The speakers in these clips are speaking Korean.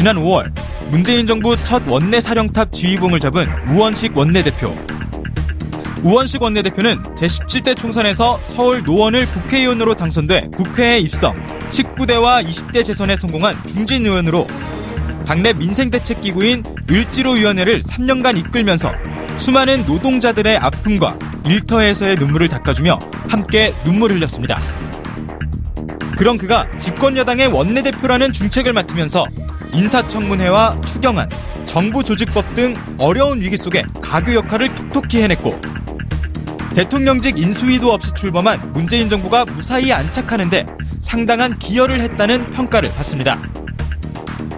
지난 5월 문재인 정부 첫 원내 사령탑 지휘봉을 잡은 우원식 원내대표. 우원식 원내대표는 제17대 총선에서 서울 노원을 국회의원으로 당선돼 국회에 입성, 19대와 20대 재선에 성공한 중진 의원으로 당내 민생대책기구인 을지로위원회를 3년간 이끌면서 수많은 노동자들의 아픔과 일터에서의 눈물을 닦아주며 함께 눈물 흘렸습니다. 그런 그가 집권여당의 원내대표라는 중책을 맡으면서 인사청문회와 추경안, 정부 조직법 등 어려운 위기 속에 가교 역할을 톡톡히 해냈고 대통령직 인수위도 없이 출범한 문재인 정부가 무사히 안착하는데 상당한 기여를 했다는 평가를 받습니다.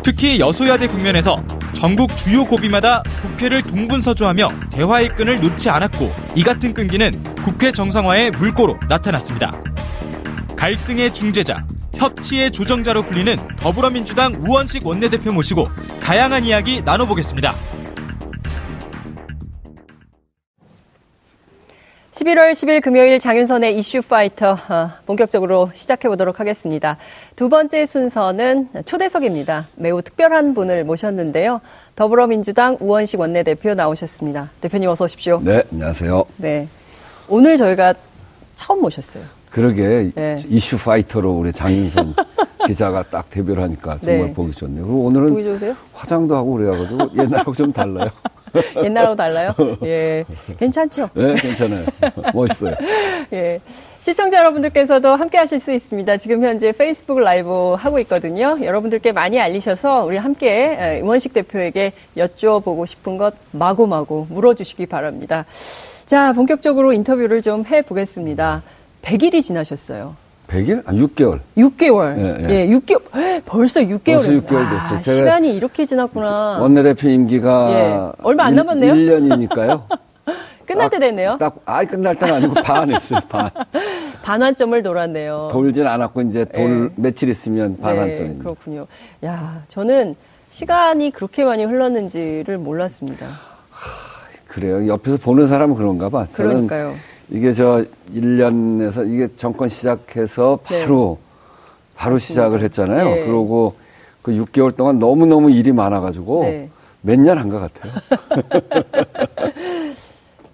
특히 여소야대 국면에서 전국 주요 고비마다 국회를 동분서주하며 대화의 끈을 놓지 않았고 이 같은 끈기는 국회 정상화의 물꼬로 나타났습니다. 갈등의 중재자, 협치의 조정자로 불리는 더불어민주당 우원식 원내대표 모시고 다양한 이야기 나눠보겠습니다. 11월 10일 금요일 장윤선의 이슈 파이터 어, 본격적으로 시작해 보도록 하겠습니다. 두 번째 순서는 초대석입니다. 매우 특별한 분을 모셨는데요. 더불어민주당 우원식 원내대표 나오셨습니다. 대표님 어서 오십시오. 네, 안녕하세요. 네. 오늘 저희가 처음 모셨어요. 그러게 네. 이슈 파이터로 우리 장윤선 기자가 딱 데뷔를 하니까 정말 네. 보기 좋네요. 그리고 오늘은 보기 좋으세요? 화장도 하고 그래가지고 옛날하고 좀 달라요. 옛날하고 달라요? 예. 괜찮죠? 네, 괜찮아요. 멋있어요. 예. 시청자 여러분들께서도 함께 하실 수 있습니다. 지금 현재 페이스북 라이브 하고 있거든요. 여러분들께 많이 알리셔서 우리 함께 원식 대표에게 여쭤보고 싶은 것 마구마구 물어주시기 바랍니다. 자, 본격적으로 인터뷰를 좀 해보겠습니다. 100일이 지나셨어요. 100일? 아, 6개월. 6개월. 예, 예. 예 6개월. 벌써 6개월. 벌써 6개월 됐어요. 아, 시간이 이렇게 지났구나. 원내대표 임기가 예. 얼마 안 남았네요. 1 년이니까요. 끝날 때 됐네요. 딱, 아, 끝날 때는 아니고 반 했어요, 반. 반환점을 돌았네요. 돌진 않았고, 이제 돌 예. 며칠 있으면 반환점입니다. 네, 그렇군요. 야, 저는 시간이 그렇게 많이 흘렀는지를 몰랐습니다. 그래요. 옆에서 보는 사람은 그런가 봐. 그러니까요. 이게 저 1년에서 이게 정권 시작해서 바로 네. 바로 시작을 했잖아요. 네. 그러고 그 6개월 동안 너무너무 일이 많아 가지고 네. 몇년 한 것 같아요.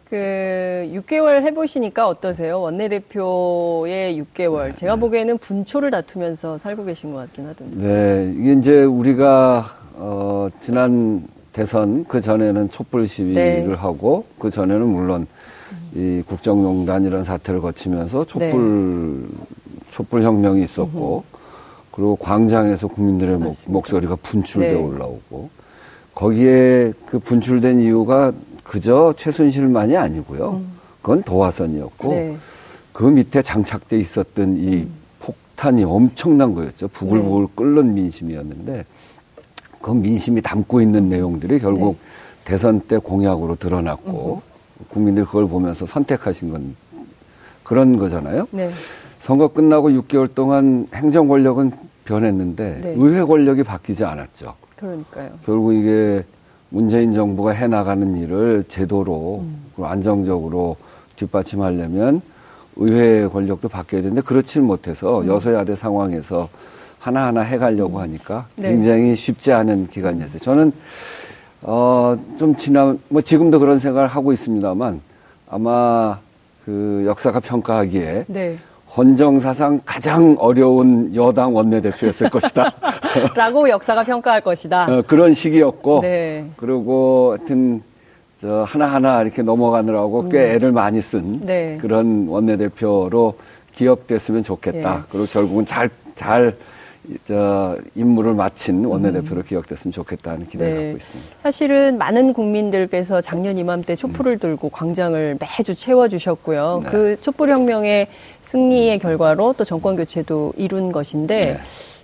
그 6개월 해 보시니까 어떠세요? 원내대표의 6개월. 제가 보기에는 분초를 다투면서 살고 계신 것 같긴 하던데. 네, 이게 이제 우리가 어, 지난 대선 그 전에는 촛불 시위를 네. 하고 그 전에는 물론 이 국정농단 이런 사태를 거치면서 촛불 네. 촛불 혁명이 있었고. 그리고 광장에서 국민들의 목, 목소리가 분출돼 네. 올라오고 거기에 그 분출된 이유가 그저 최순실만이 아니고요. 음. 그건 도화선이었고 네. 그 밑에 장착돼 있었던 이 음. 폭탄이 엄청난 거였죠. 부글부글 네. 끓는 민심이었는데 그 민심이 담고 있는 내용들이 결국 네. 대선 때 공약으로 드러났고 국민들이 그걸 보면서 선택하신 건 그런 거잖아요. 네. 선거 끝나고 6개월 동안 행정 권력은 변했는데 네. 의회 권력이 바뀌지 않았죠. 그러니까요. 결국 이게 문재인 정부가 해 나가는 일을 제도로 음. 안정적으로 뒷받침하려면 의회 권력도 바뀌어야 되는데 그렇지는 못해서 음. 여소야대 상황에서 하나하나 해가려고 음. 하니까 네. 굉장히 쉽지 않은 기간이었어요. 저는 어, 좀 지난, 뭐 지금도 그런 생각을 하고 있습니다만 아마 그 역사가 평가하기에 네. 헌정 사상 가장 어려운 여당 원내대표였을 것이다. 라고 역사가 평가할 것이다. 어, 그런 시기였고, 네. 그리고 하여튼, 저 하나하나 이렇게 넘어가느라고 음. 꽤 애를 많이 쓴 네. 그런 원내대표로 기억됐으면 좋겠다. 네. 그리고 결국은 잘, 잘 저 임무를 마친 원내대표로 음. 기억됐으면 좋겠다는 기대를 네. 갖고 있습니다. 사실은 많은 국민들께서 작년 이맘때 촛불을 음. 들고 광장을 매주 채워주셨고요. 네. 그 촛불혁명의 승리의 결과로 또 정권 교체도 이룬 것인데 네.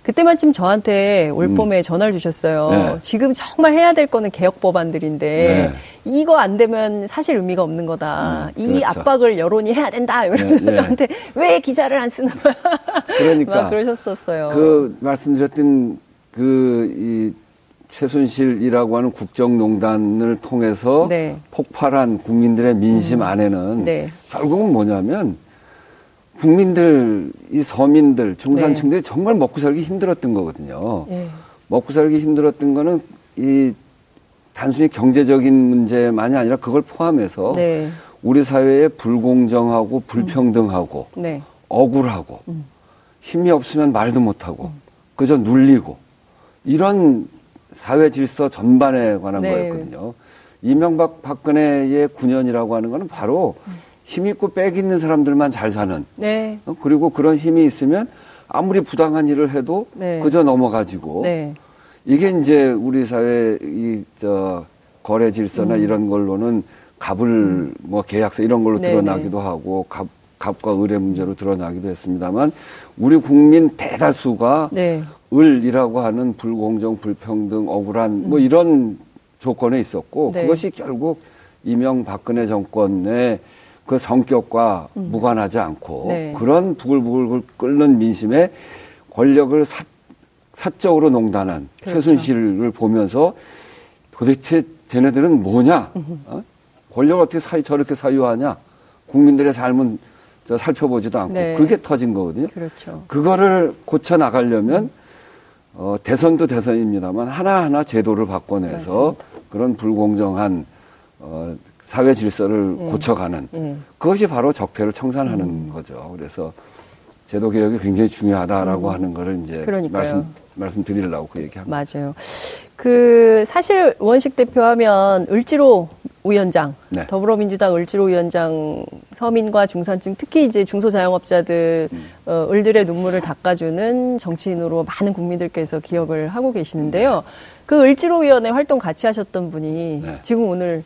그때 마침 저한테 올 음. 봄에 음. 전화를 주셨어요. 네. 지금 정말 해야 될 거는 개혁 법안들인데 네. 이거 안 되면 사실 의미가 없는 거다. 음, 이 그렇죠. 압박을 여론이 해야 된다. 이러면서 네, 네. 저한테 왜 기자를 안 쓰는 거야. 그러니까 막 그러셨었어요. 그 말씀드렸던 그이 최순실이라고 하는 국정농단을 통해서 네. 폭발한 국민들의 민심 음. 안에는 네. 결국은 뭐냐면 국민들, 이 서민들, 중산층들이 네. 정말 먹고 살기 힘들었던 거거든요. 네. 먹고 살기 힘들었던 거는 이 단순히 경제적인 문제만이 아니라 그걸 포함해서 네. 우리 사회에 불공정하고 불평등하고 음. 네. 억울하고 음. 힘이 없으면 말도 못하고 음. 그저 눌리고 이런 사회 질서 전반에 관한 네. 거였거든요. 이명박 박근혜의 9년이라고 하는 거는 바로 힘 있고 빽 있는 사람들만 잘 사는. 네. 어, 그리고 그런 힘이 있으면 아무리 부당한 일을 해도 네. 그저 넘어가지고 네. 이게 이제 우리 사회 이 저 거래 질서나 음. 이런 걸로는 갑을 음. 뭐 계약서 이런 걸로 네네. 드러나기도 하고 갑 갑과 을의 문제로 드러나기도 했습니다만 우리 국민 대다수가 네. 을이라고 하는 불공정, 불평등, 억울한 뭐 음. 뭐 이런 조건에 있었고 네. 그것이 결국 이명 박근혜 정권의 그 성격과 음. 무관하지 않고 네. 그런 부글부글 끓는 민심에 권력을 사, 사적으로 농단한 그렇죠. 최순실을 보면서 도대체 쟤네들은 뭐냐? 어? 권력을 어떻게 사유, 저렇게 사유하냐? 국민들의 삶은 저 살펴보지도 않고 네. 그게 터진 거거든요. 그렇죠. 그거를 고쳐 나가려면 어, 대선도 대선입니다만 하나하나 제도를 바꿔내서 맞습니다. 그런 불공정한 어, 사회 질서를 예. 고쳐가는 예. 그것이 바로 적폐를 청산하는 음. 거죠. 그래서 제도 개혁이 굉장히 중요하다라고 음. 하는 거를 이제 그러니까요. 말씀 말씀드리려고 그 얘기합니다. 맞아요. 그 사실 원식 대표하면 을지로 위원장, 네. 더불어민주당 을지로 위원장 서민과 중산층 특히 이제 중소자영업자들 음. 어, 을들의 눈물을 닦아주는 정치인으로 많은 국민들께서 기억을 하고 계시는데요. 네. 그 을지로 위원회 활동 같이 하셨던 분이 네. 지금 오늘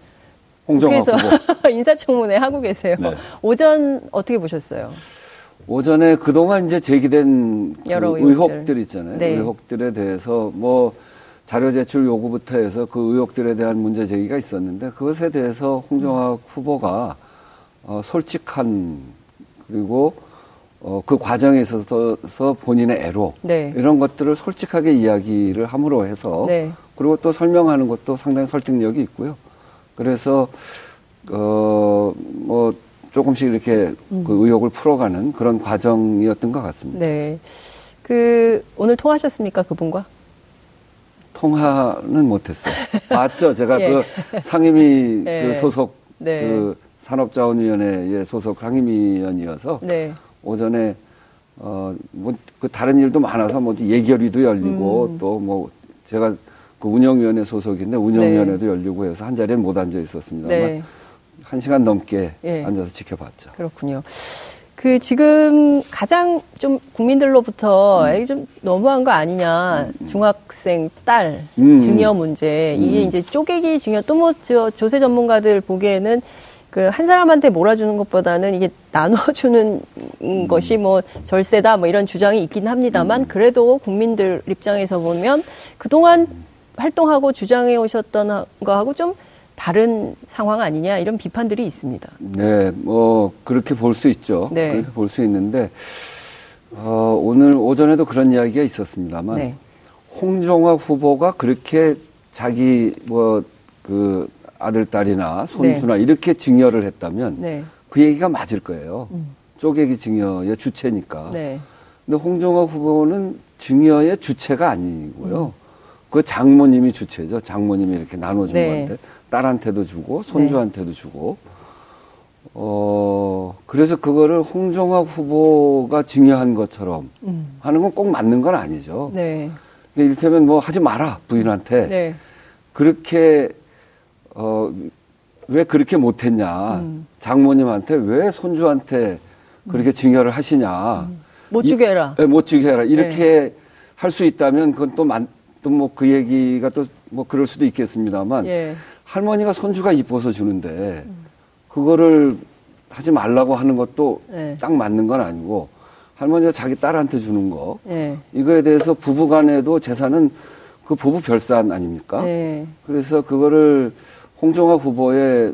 국회에서 인사청문회 하고 계세요. 네. 오전 어떻게 보셨어요? 오전에 그동안 이제 제기된 그 여러 그 의혹들. 있잖아요. 네. 의혹들에 대해서 뭐 자료 제출 요구부터 해서 그 의혹들에 대한 문제 제기가 있었는데 그것에 대해서 홍정학 음. 후보가 어, 솔직한 그리고 어, 그 과정에 있어서 본인의 애로 네. 이런 것들을 솔직하게 이야기를 함으로 해서 네. 그리고 또 설명하는 것도 상당히 설득력이 있고요. 그래서 어 뭐 조금씩 이렇게 음. 그 의혹을 풀어가는 그런 과정이었던 것 같습니다. 네. 그 오늘 통하셨습니까 그분과? 통화는 못했어요. 맞죠? 제가 예. 그 상임위 예. 그 소속 네. 그 산업자원위원회의 소속 상임위원이어서 네. 오전에 어뭐 그 다른 일도 많아서 뭐 예결위도 열리고 음. 또뭐 제가 그 운영위원회 소속인데 운영위원회도 네. 열리고 해서 한 자리에 못 앉아 있었습니다만 네. 한 시간 넘게 예. 앉아서 지켜봤죠. 그렇군요. 그 지금 가장 좀 국민들로부터 음. 좀 너무한 거 아니냐 음. 중학생 딸 음. 증여 문제 이게 음. 이제 쪼개기 증여 또 뭐 조세 전문가들 보기에는 그 한 사람한테 몰아주는 것보다는 이게 나눠주는 음. 것이 뭐 절세다 뭐 이런 주장이 있긴 합니다만 음. 그래도 국민들 입장에서 보면 그동안 활동하고 주장해 오셨던 거하고 좀 다른 상황 아니냐 이런 비판들이 있습니다. 네, 뭐 그렇게 볼 수 있죠. 네. 그렇게 볼 수 있는데 어, 오늘 오전에도 그런 이야기가 있었습니다만 네. 홍종화 후보가 그렇게 자기 뭐 그 아들 딸이나 손주나 네. 이렇게 증여를 했다면 네. 그 얘기가 맞을 거예요. 음. 쪼개기 증여의 주체니까. 네. 근데 홍종화 후보는 증여의 주체가 아니고요. 음. 그 장모님이 주체죠. 장모님이 이렇게 나눠준 네. 건데 딸한테도 주고 손주한테도 네. 주고 어 그래서 그거를 홍종학 후보가 증여한 것처럼 음. 하는 건 꼭 맞는 건 아니죠. 네. 그러니까 이를테면 뭐 하지 마라 부인한테 네. 그렇게 어 왜 그렇게 못했냐 음. 장모님한테 왜 손주한테 그렇게 증여를 하시냐 음. 못 주게 해라. 이, 네, 못 주게 해라. 이렇게 네. 할수 있다면 그건 또 또 뭐 그 얘기가 또 뭐 그럴 수도 있겠습니다만 예. 할머니가 손주가 이뻐서 주는데 그거를 하지 말라고 하는 것도 예. 딱 맞는 건 아니고 할머니가 자기 딸한테 주는 거 예. 이거에 대해서 부부간에도 재산은 그 부부 별산 아닙니까? 예. 그래서 그거를 홍정화 후보의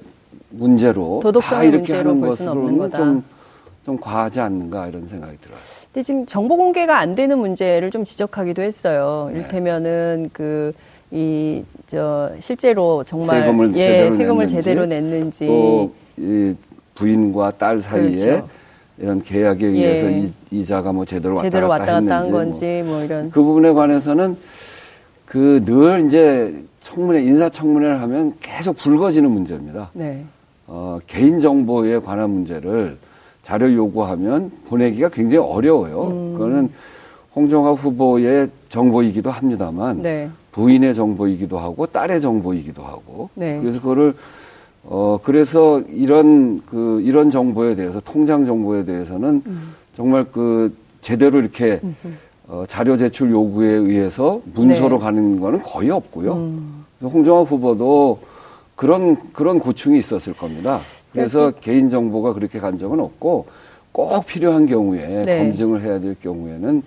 문제로 다 이렇게 하는 것으로는 좀, 좀 과하지 않는가 이런 생각이 들어요. 근데 지금 정보 공개가 안 되는 문제를 좀 지적하기도 했어요. 네. 이를테면은 그, 이, 저, 실제로 정말. 세금을 예, 제대로 세금을 냈는지, 제대로 냈는지. 또, 이 부인과 딸 사이에 그렇죠. 이런 계약에 의해서 예. 이, 자가 뭐 제대로 왔다 제대로 갔다, 왔다 갔다 한 건지 뭐, 뭐 이런. 그 부분에 관해서는 그 늘 이제 청문회 인사청문회를 하면 계속 불거지는 문제입니다. 네. 어, 개인 정보에 관한 문제를 자료 요구하면 보내기가 굉장히 어려워요. 음. 그거는 홍정화 후보의 정보이기도 합니다만 네. 부인의 정보이기도 하고 딸의 정보이기도 하고 네. 그래서 그거를 어 그래서 이런 그 이런 정보에 대해서 통장 정보에 대해서는 음. 정말 그 제대로 이렇게 어, 자료 제출 요구에 의해서 문서로 네. 가는 거는 거의 없고요. 음. 홍정화 후보도 그런 그런 고충이 있었을 겁니다. 그래서 네. 개인 정보가 그렇게 간 적은 없고 꼭 필요한 경우에 네. 검증을 해야 될 경우에는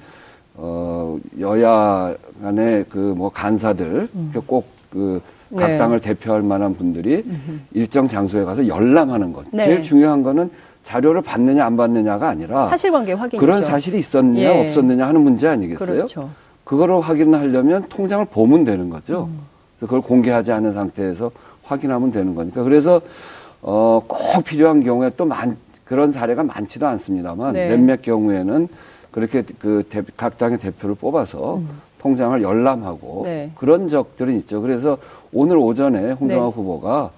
어 여야 간의 그 뭐 간사들 음. 꼭그 각 네. 당을 대표할 만한 분들이 음흠. 일정 장소에 가서 열람하는 것. 네. 제일 중요한 거는 자료를 받느냐 안 받느냐가 아니라 사실관계 확인 그런 사실이 있었느냐 예. 없었느냐 하는 문제 아니겠어요? 그렇죠. 그거를 확인하려면 통장을 보면 되는 거죠. 음. 그걸 공개하지 않은 상태에서 확인하면 되는 거니까. 그래서 어, 꼭 필요한 경우에 또 많, 그런 사례가 많지도 않습니다만 네. 몇몇 경우에는 그렇게 그 각 당의 대표를 뽑아서 음. 통장을 열람하고 네. 그런 적들은 있죠. 그래서 오늘 오전에 홍정화 네. 후보가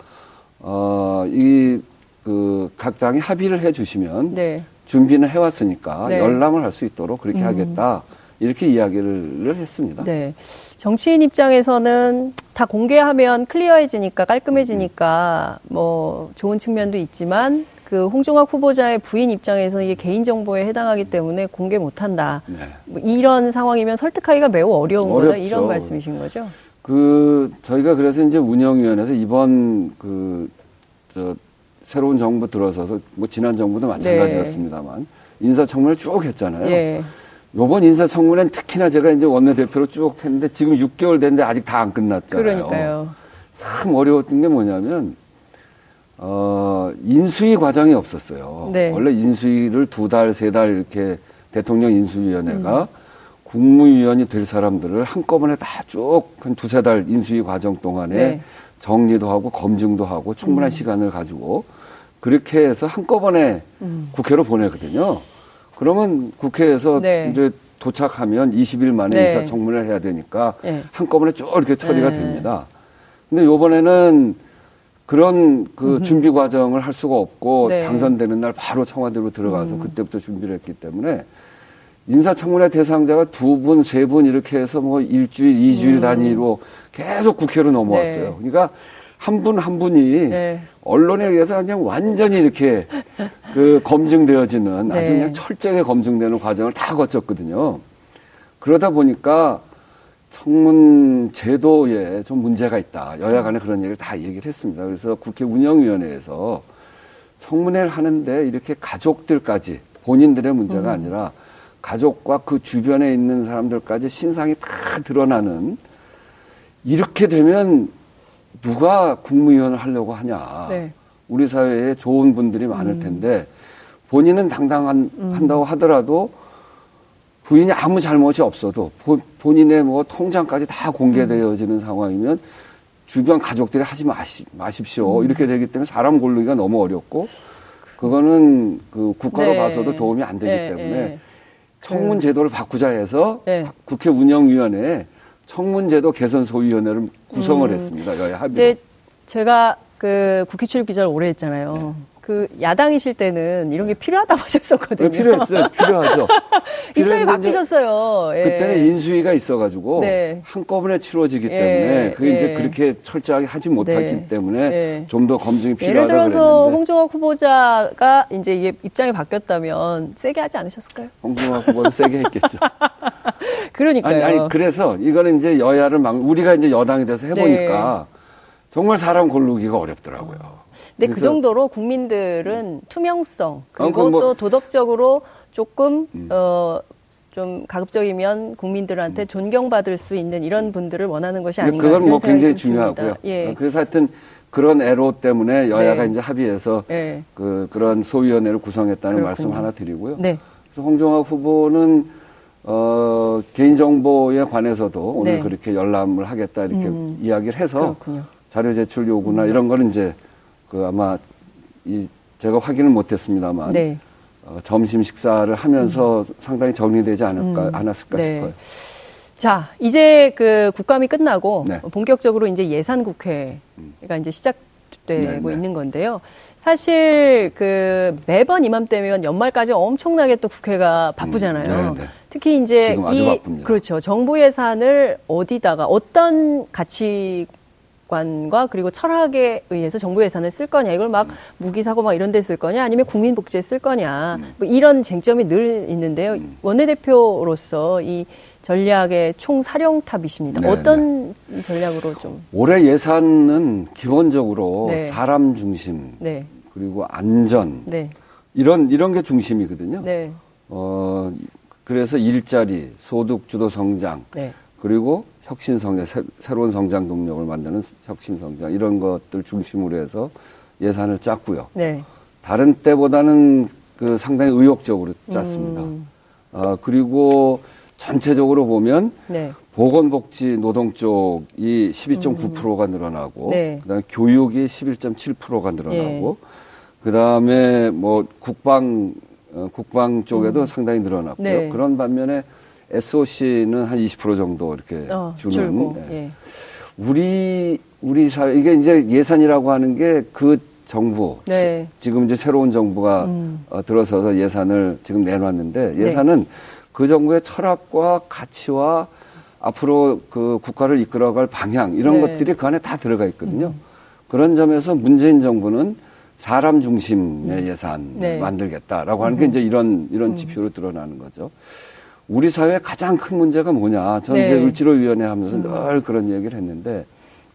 어, 이 그 각 당이 합의를 해 주시면 네. 준비는 해왔으니까 네. 열람을 할 수 있도록 그렇게 음. 하겠다. 이렇게 이야기를 했습니다. 네. 정치인 입장에서는 다 공개하면 클리어해지니까 깔끔해지니까 뭐 좋은 측면도 있지만 그 홍종학 후보자의 부인 입장에서는 이게 개인정보에 해당하기 때문에 공개 못한다. 네. 뭐 이런 상황이면 설득하기가 매우 어려운 어렵죠. 거다 이런 말씀이신 거죠? 그 저희가 그래서 이제 운영위원회에서 이번 그저 새로운 정부 들어서서 뭐 지난 정부도 마찬가지였습니다만 네. 인사청문회 쭉 했잖아요. 네. 요번 인사청문회는 특히나 제가 이제 원내대표로 쭉 했는데 지금 6개월 됐는데 아직 다 안 끝났잖아요. 그러니까요. 참 어려웠던 게 뭐냐면 어, 인수위 과정이 없었어요. 네. 원래 인수위를 두 달, 세 달 이렇게 대통령 인수위원회가 음. 국무위원이 될 사람들을 한꺼번에 다 쭉 한 두세 달 인수위 과정 동안에 네. 정리도 하고 검증도 하고 충분한 음. 시간을 가지고 그렇게 해서 한꺼번에 음. 국회로 보내거든요. 그러면 국회에서 네. 이제 도착하면 20일 만에 네. 인사청문회를 해야 되니까 네. 한꺼번에 쭉 이렇게 처리가 네. 됩니다. 근데 요번에는 그런 그 음흠. 준비 과정을 할 수가 없고 네. 당선되는 날 바로 청와대로 들어가서 음. 그때부터 준비를 했기 때문에 인사청문회 대상자가 두 분, 세 분 이렇게 해서 뭐 일주일, 이주일 음. 단위로 계속 국회로 넘어왔어요. 네. 그러니까 한 분한 한 분이 네. 언론에 의해서 그냥 완전히 이렇게 그 검증되어지는 네. 아주 그냥 철저하게 검증되는 과정을 다 거쳤거든요. 그러다 보니까 청문 제도에 좀 문제가 있다. 여야 간에 그런 얘기를 다 얘기를 했습니다. 그래서 국회 운영위원회에서 청문회를 하는데 이렇게 가족들까지 본인들의 문제가 음. 아니라 가족과 그 주변에 있는 사람들까지 신상이 다 드러나는 이렇게 되면 누가 국무위원을 하려고 하냐. 네. 우리 사회에 좋은 분들이 많을 음. 텐데 본인은 당당한 음. 한다고 하더라도 부인이 아무 잘못이 없어도 본인의 뭐 통장까지 다 공개되어지는 음. 상황이면 주변 가족들이 하지 마시, 마십시오. 음. 이렇게 되기 때문에 사람 고르기가 너무 어렵고 그거는 그 국가로 네. 봐서도 도움이 안 되기 네. 때문에 네. 청문 그 제도를 바꾸자 해서 네. 국회 운영위원회에 청문제도 개선 소위원회를 구성을 음. 했습니다. 여야 합의로. 제가 그 국회 출입 기자를 오래 했잖아요. 네. 그 야당이실 때는 이런 게 필요하다고 하셨었거든요. 네, 필요했어요. 필요하죠. 입장이 바뀌셨어요. 예. 그때는 인수위가 있어가지고 네. 한꺼번에 치러지기 예. 때문에 그게 예. 이제 그렇게 철저하게 하지 못했기 네. 때문에 예. 좀더 검증이 필요하다고 예를 들어서 그랬는데. 홍종학 후보자가 이제 이게 입장이 바뀌었다면 세게 하지 않으셨을까요? 홍종학 후보는 세게 했겠죠. 그러니까요. 아니, 아니, 그래서 이거는 이제 여야를 막 우리가 이제 여당이 돼서 해보니까 네. 정말 사람 고르기가 어렵더라고요. 근데 그 정도로 국민들은 음. 투명성 그리고 어, 뭐, 또 도덕적으로 조금 음. 어 좀 가급적이면 국민들한테 음. 존경받을 수 있는 이런 분들을 원하는 것이 아닌가 그건 뭐 굉장히 중요하고요. 예. 어, 그래서 하여튼 그런 애로 때문에 여야가 네. 이제 합의해서 네. 그 그런 소위원회를 구성했다는 그렇군요. 말씀 하나 드리고요. 네. 그래서 홍종학 후보는 어 개인정보에 관해서도 오늘 네. 그렇게 열람을 하겠다 이렇게 음. 이야기를 해서 그렇군요. 자료 제출 요구나 음. 이런 거는 이제 그 아마 이 제가 확인을 못했습니다만 네. 어, 점심 식사를 하면서 음. 상당히 정리되지 않을까 음. 않았을까 네. 싶어요. 자, 이제 그 국감이 끝나고 네. 본격적으로 이제 예산 국회가 이제 시작되고 네, 네. 있는 건데요. 사실 그 매번 이맘때면 연말까지 엄청나게 또 국회가 바쁘잖아요. 음, 네, 네. 특히 이제 이 바쁩니다. 그렇죠. 정부 예산을 어디다가 어떤 가치 관과 그리고 철학에 의해서 정부 예산을 쓸 거냐 이걸 막 무기 사고 막 이런 데 쓸 거냐 아니면 국민 복지에 쓸 거냐 음. 뭐 이런 쟁점이 늘 있는데요. 원내대표로서 이 전략의 총 사령탑이십니다. 네, 어떤 전략으로 좀 올해 예산은 기본적으로 네. 사람 중심 네. 그리고 안전 네. 이런 이런 게 중심이거든요. 네. 어 그래서 일자리, 소득 주도 성장 네. 그리고 혁신 성장, 새, 새로운 성장 동력을 만드는 혁신 성장 이런 것들 중심으로 해서 예산을 짰고요. 네. 다른 때보다는 그 상당히 의욕적으로 짰습니다. 음. 아, 그리고 전체적으로 보면 네. 보건복지 노동 쪽이 12.9%가 늘어나고 음. 네. 그다음에 교육이 11.7%가 늘어나고 그다음에 뭐 국방 어, 국방 쪽에도 상당히 늘어났고요. 음. 네. 그런 반면에 SOC는 한 20% 정도 이렇게 어, 주는 줄고. 네. 예. 우리 우리 사회 이게 이제 예산이라고 하는 게 그 정부 네. 지금 이제 새로운 정부가 음. 어, 들어서서 예산을 지금 내놨는데 예산은 그 정부의 철학과 가치와 앞으로 그 국가를 이끌어갈 방향 이런 네. 것들이 그 안에 다 들어가 있거든요. 그런 점에서 문재인 정부는 사람 중심의 예산 네. 음. 만들겠다라고 하는 게 이제 이런 이런 지표로 드러나는 거죠. 우리 사회의 가장 큰 문제가 뭐냐? 저는 네. 이제 을지로위원회 하면서 늘 그런 얘기를 했는데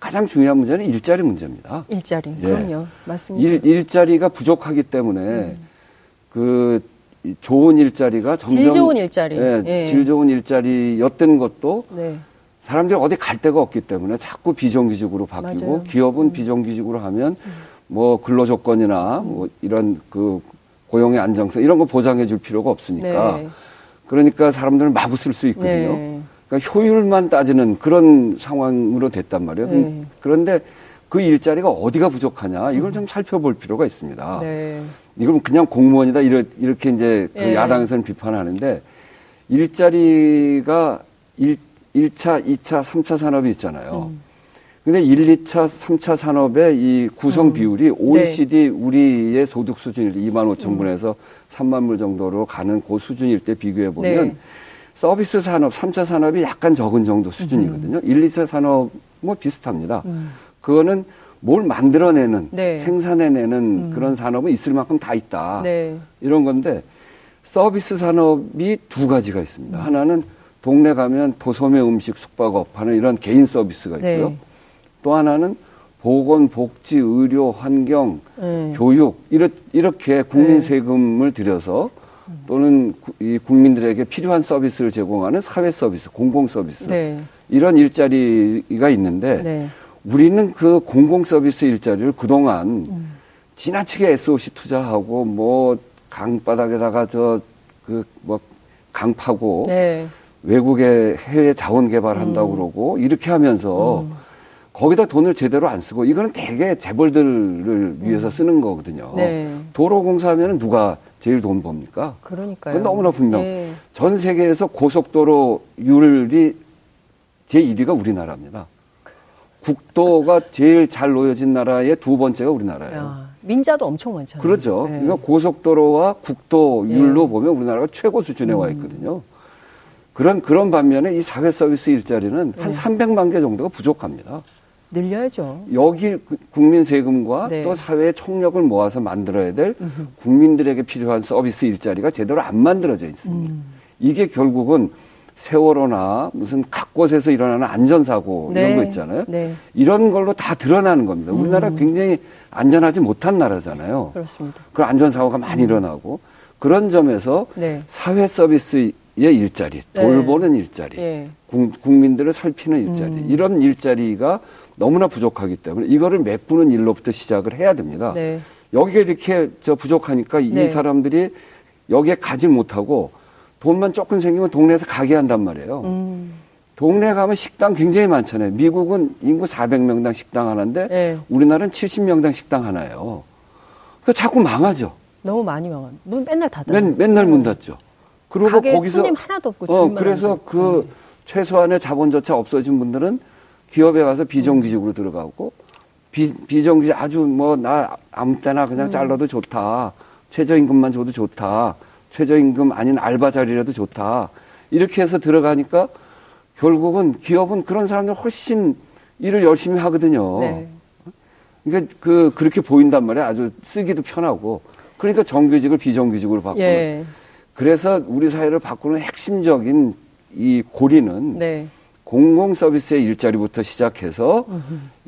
가장 중요한 문제는 일자리 문제입니다. 일자리. 예. 그럼요. 맞습니다. 일, 일자리가 부족하기 때문에 음. 그이 좋은 일자리가 점점 질 좋은 일자리. 예, 예. 질 좋은 일자리였던 것도 네. 사람들이 어디 갈 데가 없기 때문에 자꾸 비정규직으로 바뀌고 맞아요. 음. 기업은 비정규직으로 하면 뭐 근로 조건이나 뭐 이런 그 고용의 안정성 이런 거 보장해 줄 필요가 없으니까 네. 그러니까 사람들은 마구 쓸 수 있거든요. 네. 그러니까 효율만 따지는 그런 상황으로 됐단 말이에요. 네. 그런데 그 일자리가 어디가 부족하냐 이걸 좀 살펴볼 필요가 있습니다. 네. 이건 그냥 공무원이다 이렇- 이렇게 이제 그 예. 야당에서는 비판하는데 일자리가 일, 1차, 2차, 3차 산업이 있잖아요. 음. 근데 1, 2차, 3차 산업의 이 구성 비율이 OECD 우리의 소득 수준일 때 2만 5천 분에서 3만 불 정도로 가는 그 수준일 때 비교해 보면 네. 서비스 산업, 3차 산업이 약간 적은 정도 수준이거든요. 1, 2차 산업 뭐 비슷합니다. 그거는 뭘 만들어내는, 네. 생산해내는 그런 산업은 있을 만큼 다 있다. 네. 이런 건데 서비스 산업이 두 가지가 있습니다. 하나는 동네 가면 도소매 음식 숙박업 하는 이런 개인 서비스가 있고요. 네. 또 하나는 보건, 복지, 의료, 환경, 네. 교육 이렇, 이렇게 국민 네. 세금을 들여서 또는 구- 이 국민들에게 필요한 서비스를 제공하는 사회 서비스, 공공 서비스 네. 이런 일자리가 있는데 네. 우리는 그 공공 서비스 일자리를 그동안 음. 지나치게 SOC 투자하고 뭐 강바닥에다가 저 그 뭐 강파고 네. 외국에 해외 자원 개발한다고 음. 그러고 이렇게 하면서 거기다 돈을 제대로 안 쓰고 이거는 대개 재벌들을 위해서 쓰는 거거든요. 음. 네. 도로 공사하면 누가 제일 돈 법니까? 그러니까요. 그건 너무나 분명. 네. 전 세계에서 고속도로 율이 제 1위가 우리나라입니다. 국도가 제일 잘 놓여진 나라의 두 번째가 우리나라예요. 야, 민자도 엄청 많잖아요. 그렇죠. 네. 그러니까 고속도로와 국도율로 네. 음. 보면 우리나라가 최고 수준에 와 있거든요. 그런 그런 반면에 이 사회 서비스 일자리는 한 네. 300만 개 정도가 부족합니다. 늘려야죠. 여기 그- 국민 세금과 네. 또 사회의 총력을 모아서 만들어야 될 국민들에게 필요한 서비스 일자리가 제대로 안 만들어져 있습니다. 음. 이게 결국은 세월호나 무슨 각 곳에서 일어나는 안전사고 이런 네. 거 있잖아요. 네. 이런 걸로 다 드러나는 겁니다. 우리나라 음. 굉장히 안전하지 못한 나라잖아요. 그렇습니다. 그 안전사고가 많이 일어나고 그런 점에서 네. 사회 서비스의 일자리, 네. 돌보는 일자리, 예. 국- 국민들을 살피는 일자리 음. 이런 일자리가 너무나 부족하기 때문에 이거를 메꾸는 일로부터 시작을 해야 됩니다. 네. 여기에 이렇게 저 부족하니까 네. 이 사람들이 여기에 가지 못하고 돈만 조금 생기면 동네에서 가게 한단 말이에요. 음. 동네 가면 식당 굉장히 많잖아요. 미국은 인구 400명당 식당 하나인데 네. 우리나라는 70명당 식당 하나예요. 그 자꾸 망하죠. 너무 많이 먹어. 문 맨날 닫아. 맨, 맨날 문 닫죠. 그리고 가게 거기서 손님 하나도 없고 어 그래서. 그 최소한의 자본조차 없어진 분들은 기업에 가서 비정규직으로 들어가고 비, 비정규직 아주 뭐 나 아무 때나 그냥 잘라도 좋다. 최저임금만 줘도 좋다. 최저임금 아닌 알바 자리라도 좋다. 이렇게 해서 들어가니까 결국은 기업은 그런 사람들 훨씬 일을 열심히 하거든요. 네. 그러니까 그 그렇게 보인단 말이에요. 아주 쓰기도 편하고. 그러니까 정규직을 비정규직으로 바꾸는. 예. 그래서 우리 사회를 바꾸는 핵심적인 이 고리는 네. 공공 서비스의 일자리부터 시작해서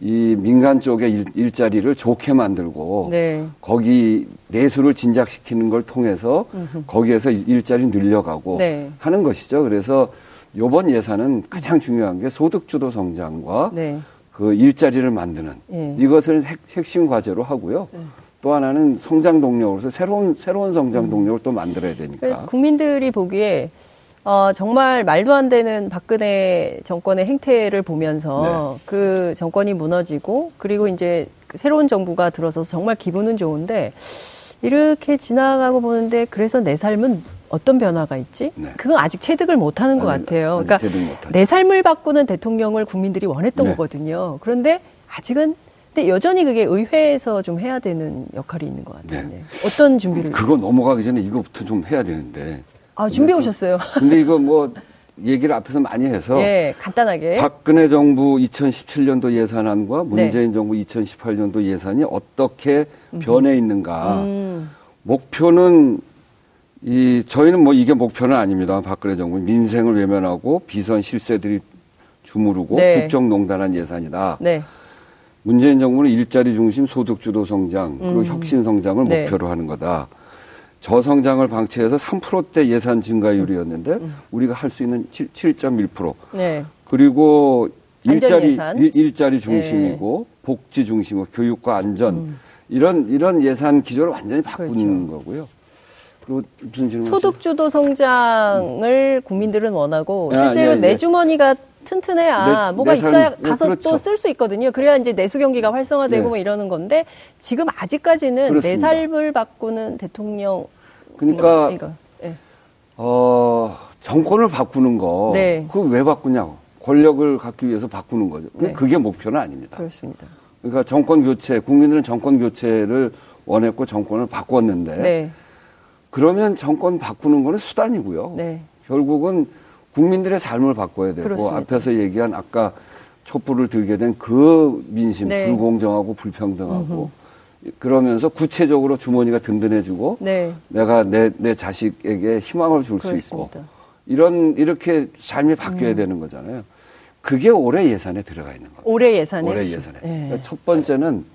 이 민간 쪽의 일, 자리를 좋게 만들고 네. 거기 내수를 진작시키는 걸 통해서 거기에서 일자리 늘려가고 네. 하는 것이죠. 그래서 요번 예산은 가장 중요한 게 소득주도 성장과 네. 그 일자리를 만드는 예. 이것을 핵, 핵심 과제로 하고요. 네. 또 하나는 성장 동력으로서 새로운 새로운 성장 동력을 또 만들어야 되니까 국민들이 보기에 어, 정말 말도 안 되는 박근혜 정권의 행태를 보면서 네. 그 정권이 무너지고 그리고 이제 그 새로운 정부가 들어서서 정말 기분은 좋은데 이렇게 지나가고 보는데 그래서 내 삶은 어떤 변화가 있지? 네. 그건 아직 체득을 못 하는 것 같아요. 그러니까 내 삶을 바꾸는 대통령을 국민들이 원했던 네. 거거든요. 그런데 아직은 근데 여전히 그게 의회에서 좀 해야 되는 역할이 있는 것 같은데 네. 어떤 준비를? 그거 넘어가기 전에 이거부터 좀 해야 되는데 아, 준비해 오셨어요. 근데 이거 뭐 얘기를 앞에서 많이 해서 예, 간단하게 박근혜 정부 2017년도 예산안과 네. 문재인 네. 정부 2018년도 예산이 어떻게 변해 있는가. 음. 목표는 이 저희는 뭐 이게 목표는 아닙니다. 박근혜 정부 민생을 외면하고 비선 실세들이 주무르고 네. 국정농단한 예산이다. 네. 문재인 정부는 일자리 중심 소득 주도 성장 그리고 음. 혁신 성장을 네. 목표로 하는 거다. 저성장을 방치해서 3%대 예산 증가율이었는데 음. 우리가 할 수 있는 7, 7.1%. 네. 그리고 일자리 일, 자리 중심이고 네. 복지 중심이고 교육과 안전 음. 이런 이런 예산 기조를 완전히 바꾸는 그렇죠. 거고요. 그리고 무슨 질문? 소득 주도 성장을 음. 국민들은 원하고 아, 실제로 예, 예. 내 주머니가 튼튼해야 내, 뭐가 내 있어야 예, 가서 그렇죠. 또쓸 수 있거든요. 그래야 이제 내수 경기가 활성화되고 네. 뭐 이러는 건데 지금 아직까지는 그렇습니다. 내 삶을 바꾸는 대통령 그러니까 이거, 네. 어 정권을 바꾸는 거 네. 그걸 왜 바꾸냐고 권력을 갖기 위해서 바꾸는 거죠. 네. 그게 목표는 아닙니다. 그렇습니다. 그러니까 정권 교체 국민들은 정권 교체를 원했고 정권을 바꿨는데 네. 그러면 정권 바꾸는 거는 수단이고요. 네. 결국은 국민들의 삶을 바꿔야 되고 그렇습니다. 앞에서 얘기한 아까 촛불을 들게 된 그 민심 네. 불공정하고 불평등하고 음흠. 그러면서 구체적으로 주머니가 든든해지고 네. 내가 내, 내 자식에게 희망을 줄 수 있고 이런 이렇게 삶이 바뀌어야 음. 되는 거잖아요. 그게 올해 예산에 들어가 있는 거예요. 올해 예산에. 올해 예산에. 네. 그러니까 첫 번째는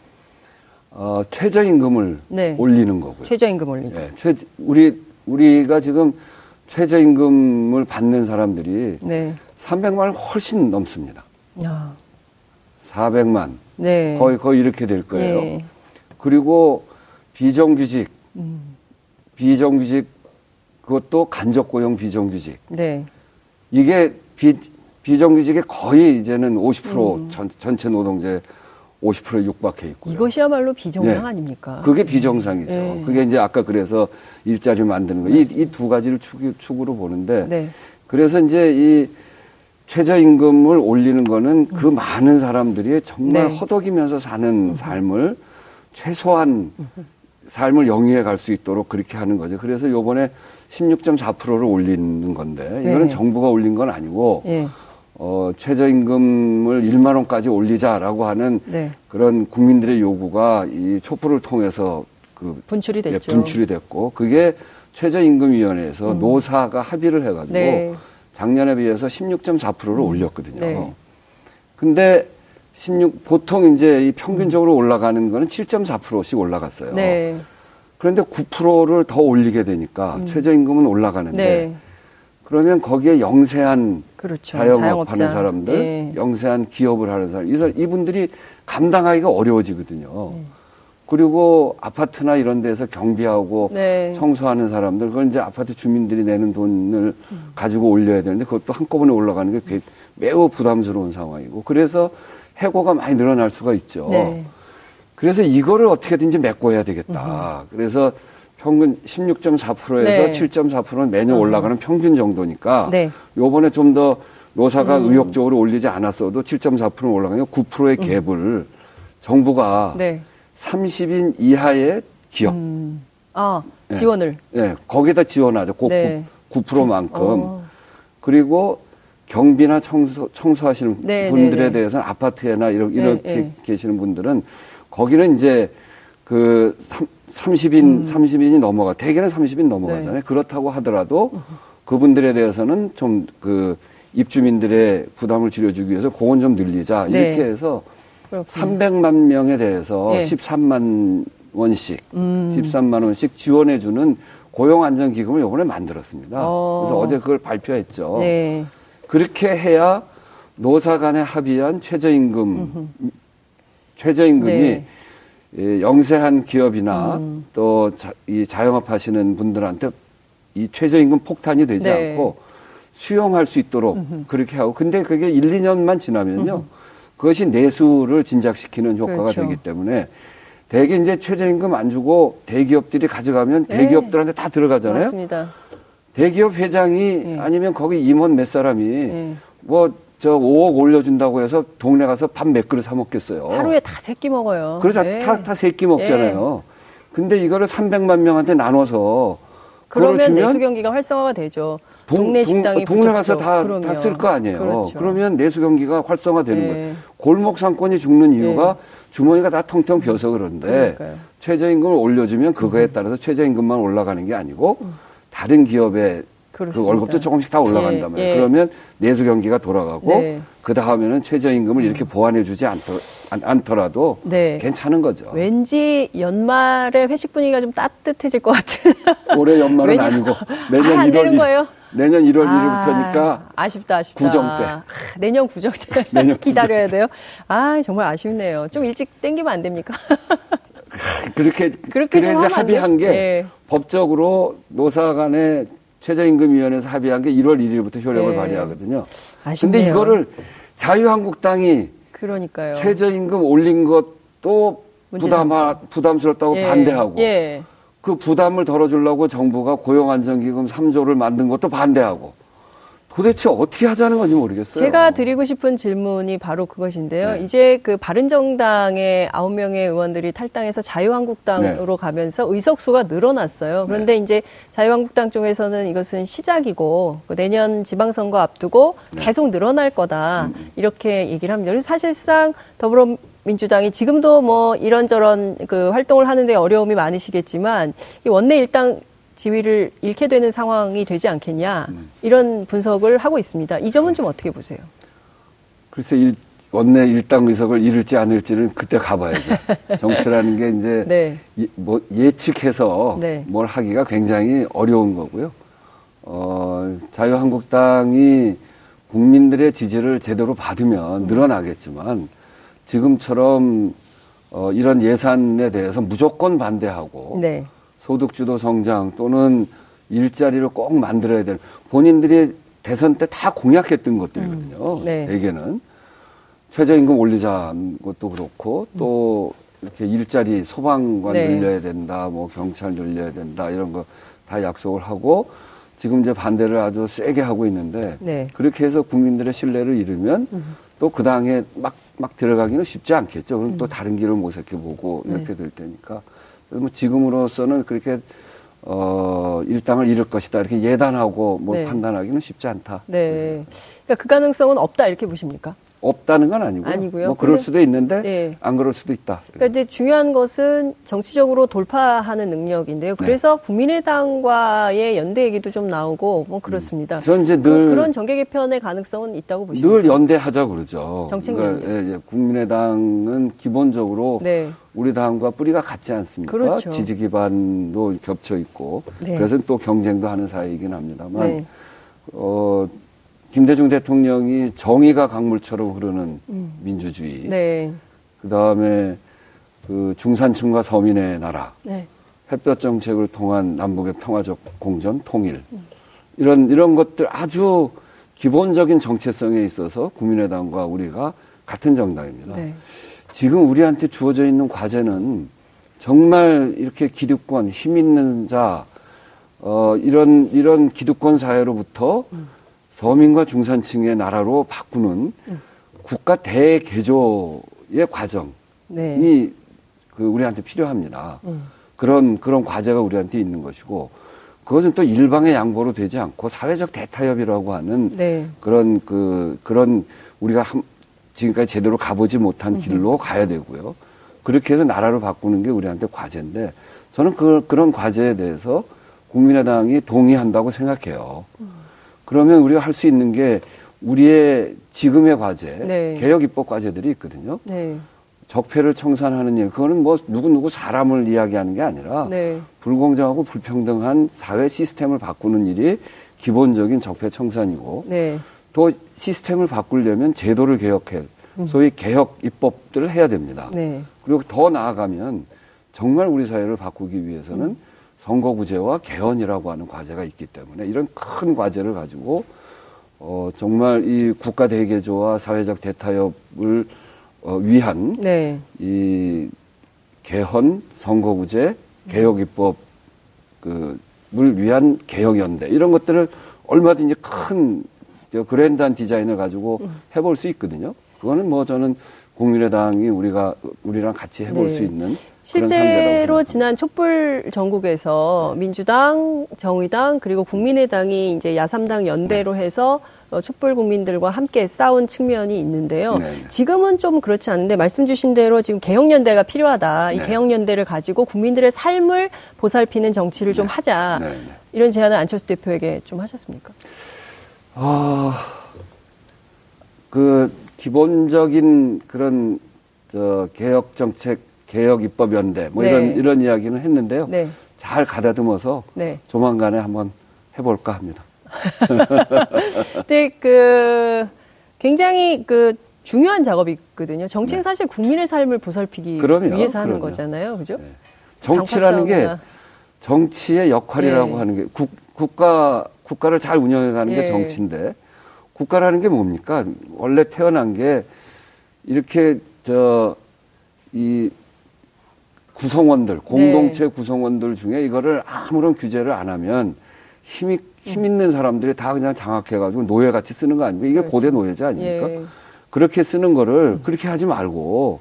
어, 최저임금을 네. 올리는 거고요. 최저임금 올리는. 네. 최, 우리 우리가 지금 최저임금을 받는 사람들이 네. 300만 원 훨씬 넘습니다. 아. 400만. 네. 거의 거의 이렇게 될 거예요. 네. 그리고 비정규직, 음. 비정규직 그것도 간접 고용 비정규직. 네. 이게 비, 비정규직의 거의 이제는 50% 음. 전, 전체 노동자의 50%에 육박해 있고 이것이야말로 비정상 네. 아닙니까? 그게 비정상이죠. 네. 그게 이제 아까 그래서 일자리 만드는 거. 이이두 가지를 축, 축으로 보는데 네. 그래서 이제 이 최저임금을 올리는 거는 그 음. 많은 사람들이 정말 네. 허덕이면서 사는 음. 삶을 최소한 삶을 영위해 갈 수 있도록 그렇게 하는 거죠. 그래서 요번에 16.4%를 올리는 건데 이거는 네. 정부가 올린 건 아니고 예. 어, 최저임금을 1만 원까지 올리자라고 하는 네. 그런 국민들의 요구가 이 촛불을 통해서 그 분출이 됐죠. 네, 분출이 됐고 그게 최저임금위원회에서 음. 노사가 합의를 해가지고 네. 작년에 비해서 16.4%를 음. 올렸거든요. 네. 근데 16 보통 이제 이 평균적으로 올라가는 거는 7.4%씩 올라갔어요. 네. 그런데 9%를 더 올리게 되니까 음. 최저임금은 올라가는데 네. 그러면 거기에 영세한 그렇죠. 자영업 하는 사람들, 예. 영세한 기업을 하는 사람, 이분들이 감당하기가 어려워지거든요. 예. 그리고 아파트나 이런 데서 경비하고 네. 청소하는 사람들, 그걸 이제 아파트 주민들이 내는 돈을 음. 가지고 올려야 되는데 그것도 한꺼번에 올라가는 게 매우 부담스러운 상황이고 그래서 해고가 많이 늘어날 수가 있죠. 네. 그래서 이거를 어떻게든지 메꿔야 되겠다. 음. 그래서 평균 16.4%에서 네. 7.4%는 매년 음. 올라가는 평균 정도니까 네. 요번에 좀 더 노사가 음. 의욕적으로 올리지 않았어도 7.4% 올라가면 9%의 갭을 음. 정부가 네. 30인 이하의 기업. 음. 아, 지원을. 예, 네. 거기다 지원하죠. 그 네. 9%, 만큼 어. 그리고 경비나 청소, 청소하시는 네, 분들에 네, 네. 대해서는 아파트에나 이렇게, 이렇게 계시는 분들은 거기는 이제 그 30인, 음. 30인이 넘어가, 대개는 30인 넘어가잖아요. 네. 그렇다고 하더라도 그분들에 대해서는 좀 그 입주민들의 부담을 줄여주기 위해서 그건 좀 늘리자. 네. 이렇게 해서 그렇군요. 300만 명에 대해서 네. 13만 원씩, 음. 13만 원씩 지원해주는 고용안정기금을 요번에 만들었습니다. 어. 그래서 어제 그걸 발표했죠. 네. 그렇게 해야 노사 간에 합의한 최저임금, 음흠. 최저임금이 네. 예, 영세한 기업이나 음. 또이 자영업 하시는 분들한테 이 최저임금 폭탄이 되지 네. 않고 수용할 수 있도록 음흠. 그렇게 하고 근데 그게 1, 2년만 지나면요. 음흠. 그것이 내수를 진작시키는 효과가 그렇죠. 되기 때문에 대개 이제 최저임금 안 주고 대기업들이 가져가면 네. 대기업들한테 다 들어가잖아요. 맞습니다. 대기업 회장이 네. 아니면 거기 임원 몇 사람이 네. 뭐 저 5억 올려준다고 해서 동네 가서 밥 몇 그릇 사 먹겠어요. 하루에 다 세 끼 먹어요. 그래서 네. 다, 다 세 끼 먹잖아요. 네. 근데 이거를 300만 명한테 나눠서 그러면 내수 경기가 활성화가 되죠. 동, 동네 식당이 동, 네 가서 다 다 쓸 거 아니에요. 그렇죠. 그러면 내수 경기가 활성화되는 네. 거예요. 골목 상권이 죽는 이유가 네. 주머니가 다 텅텅 비어서 그런데 그러니까요. 최저임금을 올려주면 그거에 음. 따라서 최저임금만 올라가는 게 아니고 음. 다른 기업의 그 월급도 조금씩 다 올라간다면 예, 예. 그러면 내수 경기가 돌아가고 네. 그 다음에는 최저임금을 이렇게 보완해주지 않더, 라도 네. 괜찮은 거죠. 왠지 연말에 회식 분위기가 좀 따뜻해질 것 같은. 올해 연말은 아니고 내년 아, 1월 1, 거예요? 내년 1월 아, 1일부터니까 아쉽다 아쉽다. 구정 때. 아, 내년 구정 때 내년 기다려야 돼요. 아 정말 아쉽네요. 좀 일찍 땡기면 안 됩니까? 그렇게 그렇게 좀 합의한 게 네. 법적으로 노사 간에 최저임금위원회에서 합의한 게 1월 1일부터 효력을 네. 발휘하거든요. 아쉽네요. 근데 이거를 자유한국당이 그러니까요. 최저임금 올린 것도 부담 부담스럽다고 예. 반대하고 예. 그 부담을 덜어주려고 정부가 고용안정기금 3조를 만든 것도 반대하고 도대체 어떻게 하자는 건지 모르겠어요. 제가 드리고 싶은 질문이 바로 그것인데요. 네. 이제 그 바른정당의 아홉 명의 의원들이 탈당해서 자유한국당으로 네. 가면서 의석수가 늘어났어요. 그런데 네. 이제 자유한국당 쪽에서는 이것은 시작이고 그 내년 지방선거 앞두고 네. 계속 늘어날 거다 음. 이렇게 얘기를 합니다. 사실상 더불어 민주당이 지금도 뭐 이런저런 그 활동을 하는데 어려움이 많으시겠지만 이 원내 일당 지위를 잃게 되는 상황이 되지 않겠냐 음. 이런 분석을 하고 있습니다. 이 점은 좀 어떻게 보세요? 글쎄 일, 원내 일당 의석을 잃을지 않을지는 그때 가봐야죠. 정치라는 게 이제 네. 예, 뭐 예측해서 네. 뭘 하기가 굉장히 어려운 거고요. 어, 자유한국당이 국민들의 지지를 제대로 받으면 음. 늘어나겠지만 지금처럼 어, 이런 예산에 대해서 무조건 반대하고 네. 소득주도 성장 또는 일자리를 꼭 만들어야 되는 본인들이 대선 때 다 공약했던 것들이거든요. 음, 네. 대개는 최저임금 올리자는 것도 그렇고 또 이렇게 일자리 소방관 네. 늘려야 된다, 뭐 경찰 늘려야 된다 이런 거 다 약속을 하고 지금 이제 반대를 아주 세게 하고 있는데 네. 그렇게 해서 국민들의 신뢰를 잃으면 음. 또그 당에 막, 막 들어가기는 쉽지 않겠죠. 그럼 음. 또 다른 길을 모색해 보고 이렇게 네. 될 테니까 뭐 지금으로서는 그렇게 어, 일당을 잃을 것이다. 이렇게 예단하고 뭘 네. 판단하기는 쉽지 않다. 네. 그러니까 그 가능성은 없다. 이렇게 보십니까? 없다는 건 아니고요. 아니고요. 뭐 그럴 수도 있는데 네. 안 그럴 수도 있다. 그러니까 이제 중요한 것은 정치적으로 돌파하는 능력인데요. 네. 그래서 네. 국민의당과의 연대 얘기도 좀 나오고 뭐 그렇습니다. 음. 저는 이제 그늘 그 런 정계 개편의 가능성은 있다고 보십니까? 늘 연대하자 그러죠. 정책 그러니까. 예, 예. 국민의당은 기본적으로 네. 우리 당과 뿌리가 같지 않습니까? 그렇죠. 지지 기반도 겹쳐 있고 네. 그래서 또 경쟁도 하는 사이이긴 합니다만 네. 어. 김대중 대통령이 정의가 강물처럼 흐르는 음. 민주주의. 네. 그 다음에 그 중산층과 서민의 나라. 네. 햇볕 정책을 통한 남북의 평화적 공전, 통일. 음. 이런, 이런 것들 아주 기본적인 정체성에 있어서 국민의당과 우리가 같은 정당입니다. 네. 지금 우리한테 주어져 있는 과제는 정말 이렇게 기득권, 힘 있는 자, 어, 이런, 이런 기득권 사회로부터 음. 서민과 중산층의 나라로 바꾸는 음. 국가 대개조의 과정이 네. 그 우리한테 필요합니다. 음. 그런 그런 과제가 우리한테 있는 것이고 그것은 또 일방의 양보로 되지 않고 사회적 대타협이라고 하는 네. 그런 그 그런 우리가 한, 지금까지 제대로 가보지 못한 길로 가야 되고요. 그렇게 해서 나라를 바꾸는 게 우리한테 과제인데 저는 그, 그런 과제에 대해서 국민의당이 동의한다고 생각해요. 그러면 우리가 할 수 있는 게 우리의 지금의 과제, 네. 개혁 입법 과제들이 있거든요. 네. 적폐를 청산하는 일, 그거는 뭐 누구누구 사람을 이야기하는 게 아니라 네. 불공정하고 불평등한 사회 시스템을 바꾸는 일이 기본적인 적폐 청산이고 네. 또 시스템을 바꾸려면 제도를 개혁해 음. 소위 개혁 입법들을 해야 됩니다. 네. 그리고 더 나아가면 정말 우리 사회를 바꾸기 위해서는 음. 선거구제와 개헌이라고 하는 과제가 있기 때문에 이런 큰 과제를 가지고 어, 정말 이 국가 대개조와 사회적 대타협을 어, 위한 네. 이 개헌, 선거구제, 개혁 입법 그을 위한 개혁연대 이런 것들을 얼마든지 큰 그랜드한 디자인을 가지고 음. 해볼 수 있거든요. 그거는 뭐 저는 국민의당이 우리가 우리랑 같이 해볼 네. 수 있는 실제로 지난 촛불 전국에서 네. 민주당, 정의당 그리고 국민의당이 이제 야삼당 연대로 네. 해서 어, 촛불 국민들과 함께 싸운 측면이 있는데요. 네. 지금은 좀 그렇지 않은데 말씀 주신 대로 지금 개혁연대가 필요하다. 이 네. 개혁연대를 가지고 국민들의 삶을 보살피는 정치를 좀 네. 하자. 네. 이런 제안을 안철수 대표에게 좀 하셨습니까? 아, 그 기본적인 그런 저 개혁 정책, 개혁 입법 연대 뭐 네. 이런 이런 이야기는 했는데요. 네. 잘 가다듬어서 네. 조만간에 한번 해볼까 합니다. 네, 그 굉장히 그 중요한 작업이거든요. 정치는 네. 사실 국민의 삶을 보살피기 그럼요, 위해서 하는 그럼요. 거잖아요, 그죠? 네. 정치라는 게 정치의 역할이라고 네. 하는 게 국, 국가 국가를 잘 운영해가는 게 예. 정치인데 국가라는 게 뭡니까? 원래 태어난 게 이렇게 저 이 구성원들 공동체 네. 구성원들 중에 이거를 아무런 규제를 안 하면 힘이 힘 있는 사람들이 다 그냥 장악해가지고 노예같이 쓰는 거 아닙니까? 이게 그렇죠. 고대 노예제 아닙니까? 예. 그렇게 쓰는 거를 그렇게 하지 말고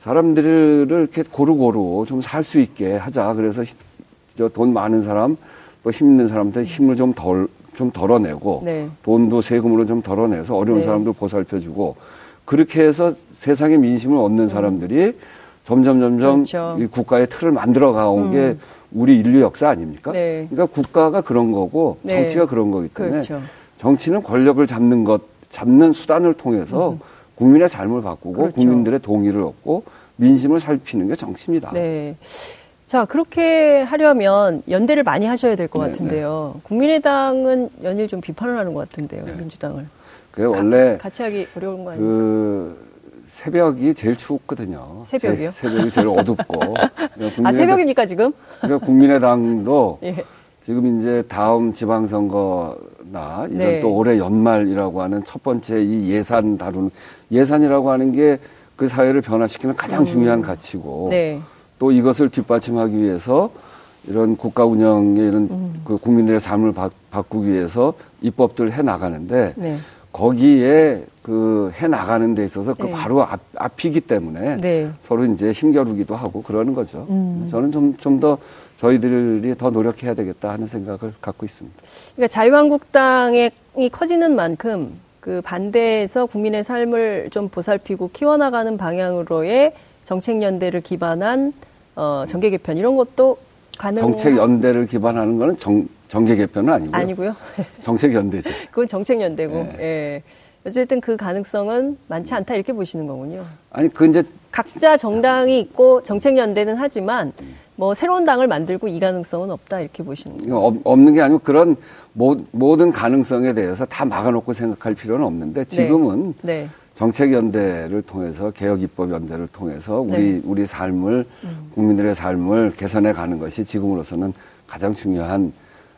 사람들을 이렇게 고루고루 좀 살 수 있게 하자. 그래서 돈 많은 사람, 또 힘 있는 사람한테 힘을 좀 덜, 좀 덜어내고 네. 돈도 세금으로 좀 덜어내서 어려운 네. 사람들 보살펴주고 그렇게 해서 세상의 민심을 얻는 사람들이 점점 점점 그렇죠. 이 국가의 틀을 만들어 가온 음. 게 우리 인류 역사 아닙니까? 네. 그러니까 국가가 그런 거고 네. 정치가 그런 거기 때문에 그렇죠. 정치는 권력을 잡는 것, 잡는 수단을 통해서 음. 국민의 삶을 바꾸고 그렇죠. 국민들의 동의를 얻고 민심을 살피는 게 정치입니다. 네. 자, 그렇게 하려면 연대를 많이 하셔야 될것 네, 같은데요. 네. 국민의당은 연일 좀 비판을 하는 것 같은데요, 네. 민주당을. 그 원래 같이 하기 어려운 거 아닙니까? 그 새벽이 제일 추웠거든요. 새벽이요? 새, 새벽이 제일 어둡고. 그러니까 아, 새벽입니까, 지금? 그러니까 국민의당도 예. 지금 이제 다음 지방선거나 이런 네. 또 올해 연말이라고 하는 첫 번째 이 예산 다루는 예산이라고 하는 게 그 사회를 변화시키는 가장 음. 중요한 가치고 네. 또 이것을 뒷받침하기 위해서 이런 국가 운영의 이런 음. 그 국민들의 삶을 바, 꾸기 위해서 입법들 해 나가는데 네. 거기에 그 해 나가는 데 있어서 그 네. 바로 앞, 앞이기 때문에 네. 서로 이제 힘겨루기도 하고 그러는 거죠. 음. 저는 좀 좀 더 저희들이 더 노력해야 되겠다 하는 생각을 갖고 있습니다. 그러니까 자유한국당이 커지는 만큼 그 반대에서 국민의 삶을 좀 보살피고 키워나가는 방향으로의 정책 연대를 기반한 어, 정계 개편 이런 것도 가능. 정책 연대를 기반하는 거는 정 정계 개편은 아니고요. 아니고요. 정책 연대죠. 그건 정책 연대고. 네. 예. 어쨌든 그 가능성은 많지 않다 이렇게 보시는 거군요. 아니 그 이제 각자 정당이 있고 정책 연대는 하지만 뭐 새로운 당을 만들고 이 가능성은 없다 이렇게 보시는 거예요. 없는 게 아니고 그런 모, 든 가능성에 대해서 다 막아놓고 생각할 필요는 없는데 네. 지금은 네. 네. 정책 연대를 통해서 개혁 입법 연대를 통해서 우리 네. 우리 삶을 음. 국민들의 삶을 개선해 가는 것이 지금으로서는 가장 중요한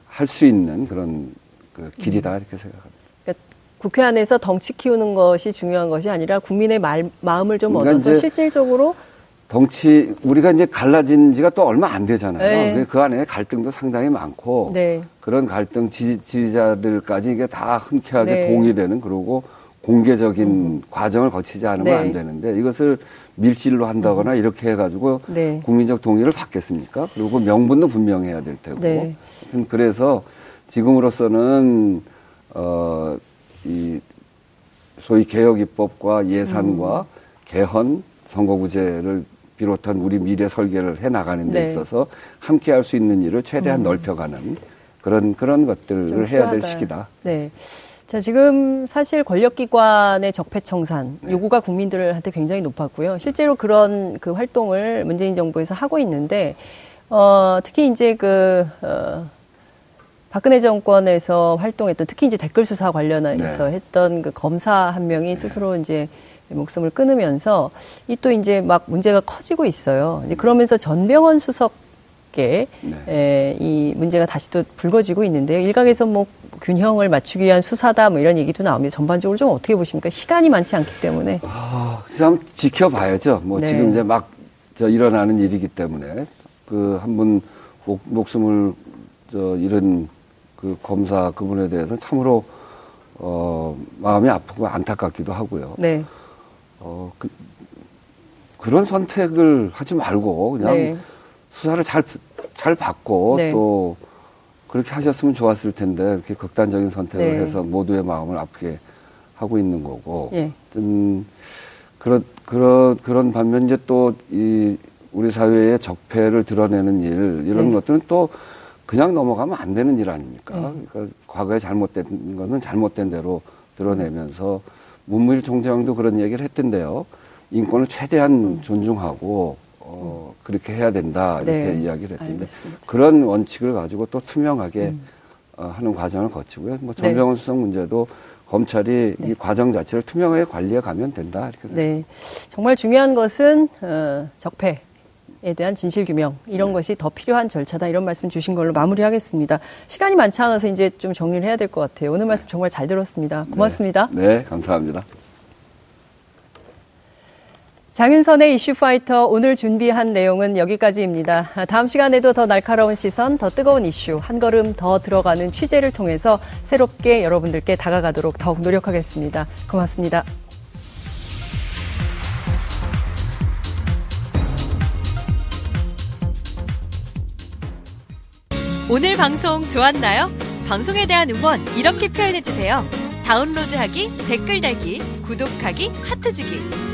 할 수 있는 그런 그 길이다 음. 이렇게 생각합니다. 그러니까 국회 안에서 덩치 키우는 것이 중요한 것이 아니라 국민의 말, 마음을 좀 그러니까 얻어서 실질적으로 덩치 우리가 이제 갈라진 지가 또 얼마 안 되잖아요. 네. 그 안에 갈등도 상당히 많고 네. 그런 갈등 지, 지자들까지 이게 다 흔쾌하게 네. 동의되는 그러고 공개적인 음. 과정을 거치지 않으면 네. 안 되는데 이것을 밀실로 한다거나 음. 이렇게 해가지고 네. 국민적 동의를 받겠습니까? 그리고 명분도 분명해야 될 테고. 네. 그래서 지금으로서는 어 이 소위 개혁 입법과 예산과 음. 개헌 선거구제를 비롯한 우리 미래 설계를 해 나가는 데 네. 있어서 함께 할 수 있는 일을 최대한 음. 넓혀가는 그런 그런 것들을 해야 될 시기다. 네. 자, 지금 사실 권력기관의 적폐청산 네. 요구가 국민들한테 굉장히 높았고요. 실제로 그런 그 활동을 문재인 정부에서 하고 있는데, 어, 특히 이제 그, 어, 박근혜 정권에서 활동했던 특히 이제 댓글 수사 관련해서 네. 했던 그 검사 한 명이 네. 스스로 이제 목숨을 끊으면서 이 또 이제 막 문제가 커지고 있어요. 이제 그러면서 전병헌 수석께 네. 에, 이 문제가 다시 또 불거지고 있는데요. 일각에서 뭐 균형을 맞추기 위한 수사다 뭐 이런 얘기도 나옵니다. 전반적으로 좀 어떻게 보십니까? 시간이 많지 않기 때문에. 아, 참 지켜봐야죠. 뭐 네. 지금 이제 막 저 일어나는 일이기 때문에 그 한 분 목숨을 저 잃은 그 검사 그분에 대해서 참으로 어 마음이 아프고 안타깝기도 하고요. 네. 어, 그, 그런 선택을 하지 말고 그냥 네. 수사를 잘, 잘 받고 네. 또 그렇게 하셨으면 좋았을 텐데 이렇게 극단적인 선택을 네. 해서 모두의 마음을 아프게 하고 있는 거고. 예. 음, 그런, 그런, 그런 반면 이제 또 이 우리 사회의 적폐를 드러내는 일, 이런 네. 것들은 또 그냥 넘어가면 안 되는 일 아닙니까? 네. 그러니까 과거에 잘못된 거는 잘못된 대로 드러내면서 문무일 총장도 그런 얘기를 했던데요. 인권을 최대한 음. 존중하고 어, 그렇게 해야 된다 이렇게 네. 이야기를 알겠습니다. 그런 원칙을 가지고 또 투명하게 음. 어, 하는 과정을 거치고요. 뭐 전병헌 네. 수석 문제도 검찰이 네. 이 과정 자체를 투명하게 관리해 가면 된다 이렇게 생각합니다. 네, 정말 중요한 것은 어, 적폐 에 대한 진실 규명 이런 네. 것이 더 필요한 절차다 이런 말씀 주신 걸로 마무리하겠습니다. 시간이 많지 않아서 이제 좀 정리를 해야 될 것 같아요. 오늘 말씀 정말 잘 들었습니다. 고맙습니다. 네, 네 감사합니다. 장윤선의 이슈파이터 오늘 준비한 내용은 여기까지입니다. 다음 시간에도 더 날카로운 시선, 더 뜨거운 이슈, 한 걸음 더 들어가는 취재를 통해서 새롭게 여러분들께 다가가도록 더욱 노력하겠습니다. 고맙습니다. 오늘 방송 좋았나요? 방송에 대한 응원 이렇게 표현해주세요. 다운로드하기, 댓글 달기, 구독하기, 하트 주기.